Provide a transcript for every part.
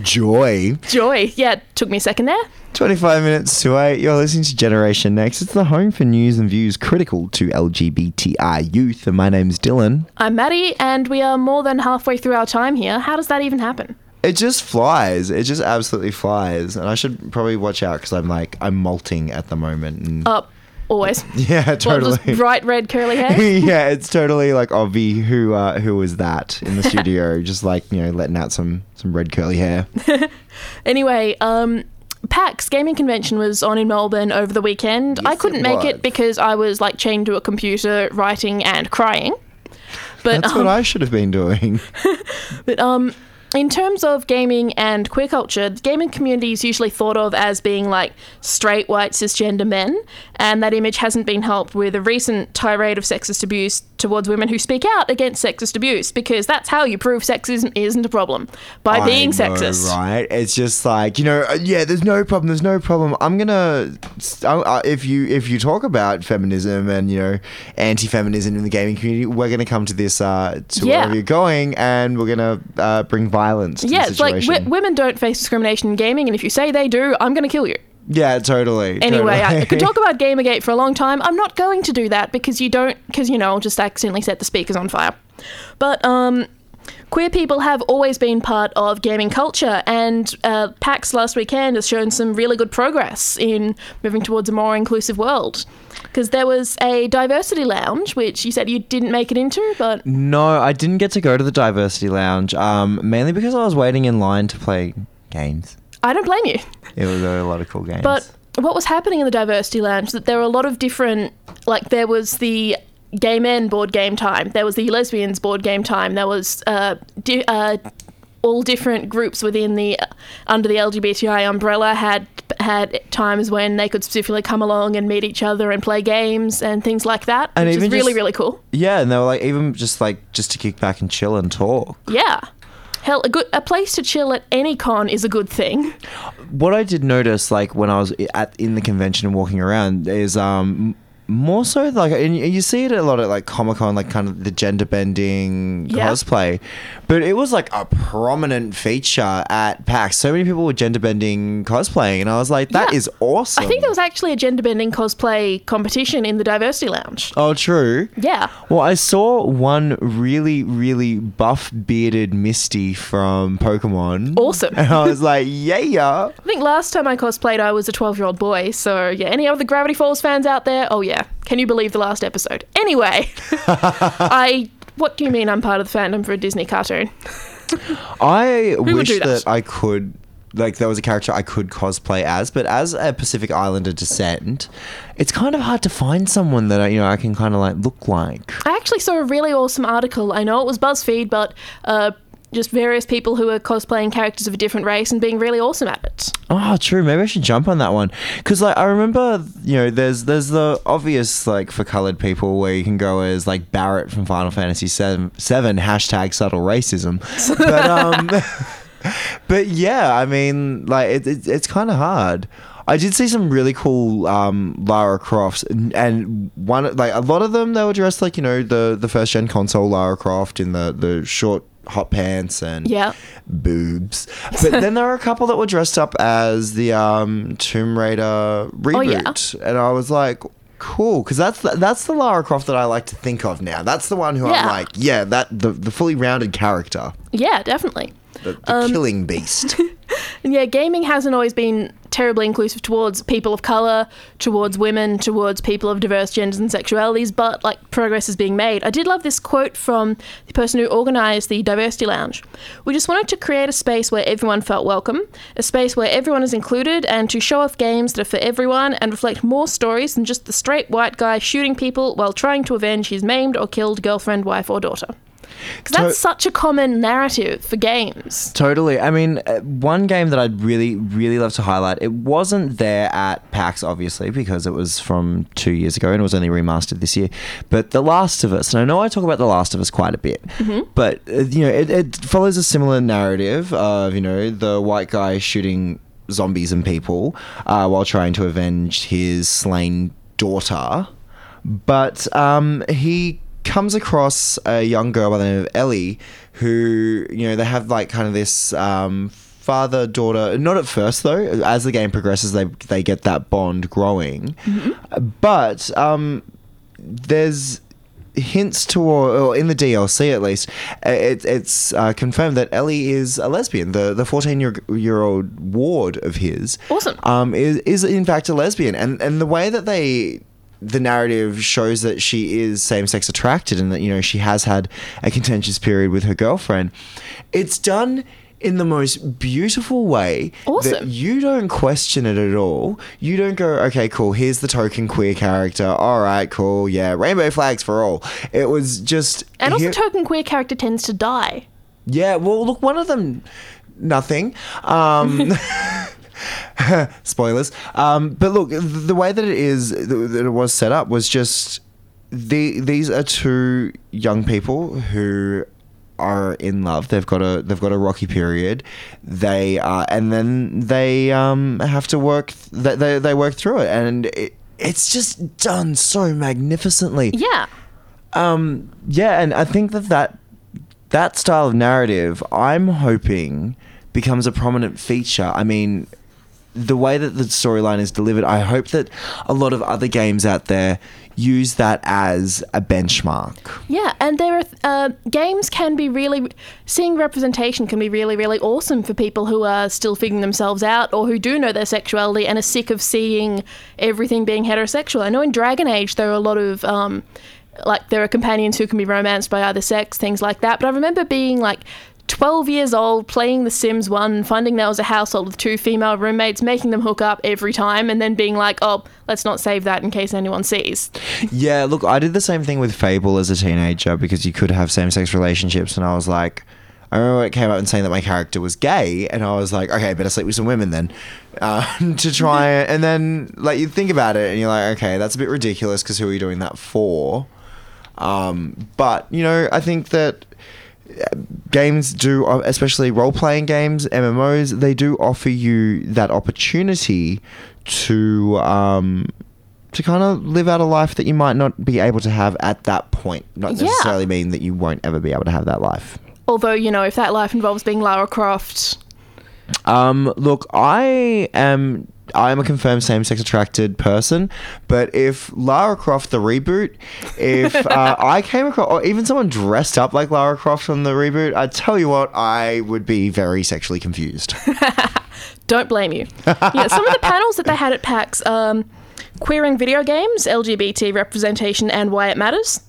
Joy. Joy. Yeah, took me a second there. 25 minutes to 8. You're listening to Generation Next. It's the home for news and views critical to LGBTI youth. And my name's Dylan. I'm Maddie, and we are more than halfway through our time here. How does that even happen? It just flies. It just absolutely flies. And I should probably watch out because I'm like, I'm molting at the moment. And Up. Always. yeah, totally. just bright red curly hair? yeah, it's totally like Ovi who uh, who was that in the studio, just like you know letting out some some red curly hair. Anyway, um, PAX gaming convention was on in Melbourne over the weekend. I couldn't it make it because I was like chained to a computer, writing and crying. But That's um, what I should have been doing. But um, in terms of gaming and queer culture, the gaming community is usually thought of as being like straight, white, cisgender men, and that image hasn't been helped with a recent tirade of sexist abuse towards women who speak out against sexist abuse, because that's how you prove sexism isn't a problem by I being know, sexist. right? It's just like you know, uh, yeah. There's no problem. There's no problem. I'm gonna if you if you talk about feminism and you know anti-feminism in the gaming community, we're gonna come to this uh, to Yeah. wherever you're going, and we're gonna uh, bring violence. To Yeah, it's like w- women don't face discrimination in gaming, and if you say they do, I'm going to kill you. yeah, totally. Anyway, I totally. could talk about Gamergate for a long time. I'm not going to do that because you don't, because you know, I'll just accidentally set the speakers on fire. But um, queer people have always been part of gaming culture, and uh, PAX last weekend has shown some really good progress in moving towards a more inclusive world. Because there was a diversity lounge, which you said you didn't make it into, but No, I didn't get to go to the diversity lounge. Um, mainly because I was waiting in line to play games. I don't blame you. It was a lot of cool games. But what was happening in the diversity lounge that there were a lot of different like there was the gay men board game time, there was the lesbians board game time, there was uh, di- uh all different groups within the under the LGBTI umbrella had had times when they could specifically come along and meet each other and play games and things like that, And which is really just- really cool. yeah, and they were like even just like just to kick back and chill and talk. Yeah. Hell, a good a place to chill at any con is a good thing. what I did notice, like when I was at in the convention and walking around, is um more so like and you see it a lot at like Comic Con, like kind of the gender bending Yeah. cosplay, but it was like a prominent feature at PAX. So many people were gender bending cosplaying, and I was like, that Yeah. is awesome. I think there was actually a gender bending cosplay competition in the diversity lounge. oh true. Yeah. Well, I saw one really, really buff bearded Misty from Pokemon. Awesome. And I was like, yeah. I think last time I cosplayed, I was a 12 year old boy. So, yeah, any other Gravity Falls fans out there? Oh, yeah. Can you believe the last episode? Anyway, I. What do you mean I'm part of the fandom for a Disney cartoon? I would wish do that? that? I could like there was a character I could cosplay as, but as a Pacific Islander descent, it's kind of hard to find someone that I, you know I can kind of like look like. I actually saw a really awesome article. I know it was BuzzFeed, but uh, just various people who are cosplaying characters of a different race and being really awesome at it. Oh, true. Maybe I should jump on that one because, like, I remember, you know, there's there's the obvious like for colored people where you can go as like Barret from Final Fantasy Seven, seven hashtag subtle racism, but um, but yeah, I mean, like, it, it, it's kind of hard. I did see some really cool um, Lara Crofts, and, and one like a lot of them they were dressed like you know the the first gen console Lara Croft in the the short hot pants and Yeah. boobs. But then there were a couple that were dressed up as the um, Tomb Raider reboot, Oh, yeah. and I was like. Cool, because that's the, that's the Lara Croft that I like to think of now. That's the one who I'm like, yeah, that the, the fully rounded character, Yeah, definitely. the, the Um, killing beast. Yeah, gaming hasn't always been terribly inclusive towards people of color, towards women, towards people of diverse genders and sexualities, but like progress is being made. I did love this quote from the person who organized the Diversity Lounge. We just wanted to create a space where everyone felt welcome, a space where everyone is included, and to show off games that are for everyone and reflect more stories than just the straight white guy shooting people while trying to avenge his maimed or killed girlfriend, wife, or daughter. Because that's such a common narrative for games. Totally. I mean, uh, one game that I'd really, really love to highlight. It wasn't there at PAX, obviously, because it was from two years ago and it was only remastered this year. But The Last of Us, and I know I talk about The Last of Us quite a bit, but uh, you know, it, it follows a similar narrative of you know the white guy shooting zombies and people uh, while trying to avenge his slain daughter. But um, he comes across a young girl by the name of Ellie, who you know they have like kind of this um, father daughter. Not at first though. As the game progresses, they they get that bond growing. But um, there's hints toward, or in the DLC at least, uh, it, it's uh, confirmed that Ellie is a lesbian. The the fourteen year year old ward of his, Awesome. um, is is in fact a lesbian, and and the way that they the narrative shows that she is same sex attracted, and that you know she has had a contentious period with her girlfriend. It's done. In the most beautiful way that you don't question it at all. You don't go, okay, cool. Here's the token queer character. All right, cool. Yeah, rainbow flags for all. It was just And also, here- token queer character tends to die. yeah. Well, look, one of them, nothing. Um, spoilers. Um, but look, the way that it is that it was set up was just the these are two young people who are in love. They've got a they've got a rocky period. They are, and then they um, have to work. They, they they work through it, and it, it's just done so magnificently. Yeah. Um, yeah, and I think that, that that style of narrative, I'm hoping, becomes a prominent feature. I mean, the way that the storyline is delivered, I hope that a lot of other games out there use that as a benchmark. Yeah, and there are uh, games can be really seeing representation can be really really awesome for people who are still figuring themselves out or who do know their sexuality and are sick of seeing everything being heterosexual. I know in Dragon Age there are a lot of um, like there are companions who can be romanced by either sex, things like that. But I remember being like. 12 years old, playing The Sims 1, finding there was a household with two female roommates, making them hook up every time, and then being like, oh, let's not save that in case anyone sees. Yeah, look, I did the same thing with Fable as a teenager because you could have same sex relationships, and I was like, I remember it came up and saying that my character was gay, and I was like, okay, better sleep with some women then, uh, to try it. And then, like, you think about it, and you're like, okay, that's a bit ridiculous because who are you doing that for? Um, but you know, I think that games do, especially role playing games, MMOs, they do offer you that opportunity to um, to kind of live out a life that you might not be able to have at that point. Not Yeah. necessarily mean that you won't ever be able to have that life. Although, you know, if that life involves being Lara Croft, Um, look, I am. I'm a confirmed same-sex attracted person, but if Lara Croft the reboot, if uh, I came across, or even someone dressed up like Lara Croft from the reboot, I tell you what, I would be very sexually confused. don't blame you. yeah, some of the panels that they had at PAX um, queering video games, LGBT representation, and why it matters.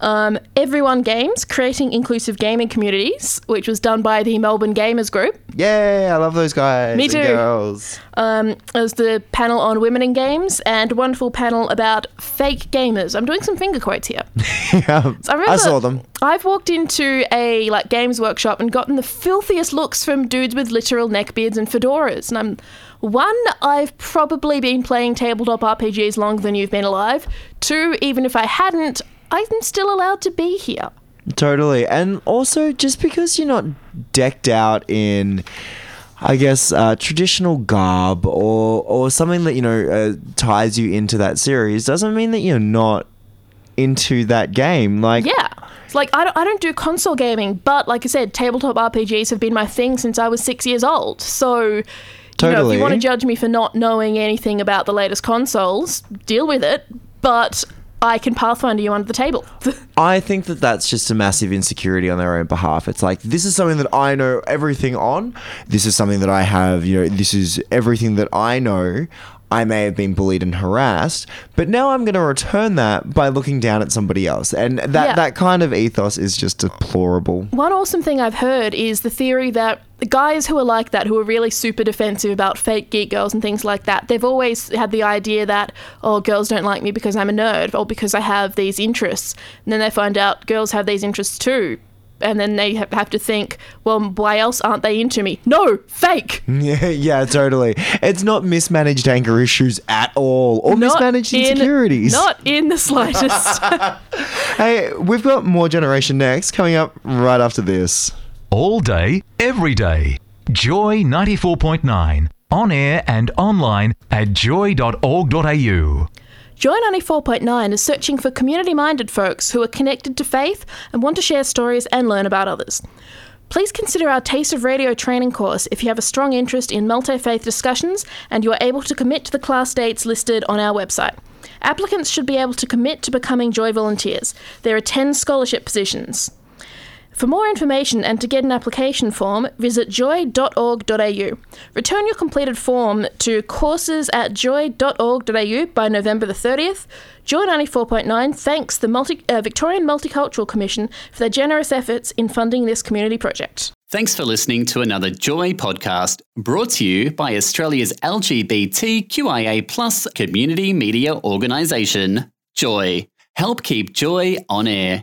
Um, Everyone Games, creating inclusive gaming communities, which was done by the Melbourne Gamers Group. Yay! I love those guys. Me and too. Girls. Um, there's the panel on women in games, and a wonderful panel about fake gamers. I'm doing some finger quotes here. yeah, I, remember I saw them. I've walked into a like games workshop and gotten the filthiest looks from dudes with literal neckbeards and fedoras. And I'm one, I've probably been playing tabletop RPGs longer than you've been alive. Two, even if I hadn't, I'm still allowed to be here. Totally. And also, just because you're not decked out in, I guess, uh, traditional garb or, or something that, you know, uh, ties you into that series doesn't mean that you're not into that game. Like, Yeah. It's like I don't, I don't do console gaming, but like I said, tabletop RPGs have been my thing since I was six years old. So, you know, if Totally. you want to judge me for not knowing anything about the latest consoles, deal with it. But I can pathfinder you under the table. I think that that's just a massive insecurity on their own behalf. It's like this is something that I know everything on. This is something that I have, you know, this is everything that I know. I may have been bullied and harassed, but now I'm going to return that by looking down at somebody else. And that Yeah. that kind of ethos is just deplorable. One awesome thing I've heard is the theory that the guys who are like that, who are really super defensive about fake geek girls and things like that, they've always had the idea that, oh, girls don't like me because I'm a nerd or because I have these interests. And then they find out girls have these interests too. And then they have to think, well, why else aren't they into me? No, fake. Yeah, yeah, totally. It's not mismanaged anger issues at all, or Not mismanaged in- insecurities. Not in the slightest. Hey, we've got more Generation Next coming up right after this. All day, every day. Joy 94.9. On air and online at joy.org.au. Joy 94.9 is searching for community minded folks who are connected to faith and want to share stories and learn about others. Please consider our Taste of Radio training course if you have a strong interest in multi faith discussions and you are able to commit to the class dates listed on our website. Applicants should be able to commit to becoming Joy volunteers. There are 10 scholarship positions. For more information and to get an application form, visit joy.org.au. Return your completed form to courses at joy.org.au by November the 30th. Joy 94.9 thanks the Multi- uh, Victorian Multicultural Commission for their generous efforts in funding this community project. Thanks for listening to another Joy podcast brought to you by Australia's LGBTQIA plus community media organisation, Joy. Help keep Joy on air.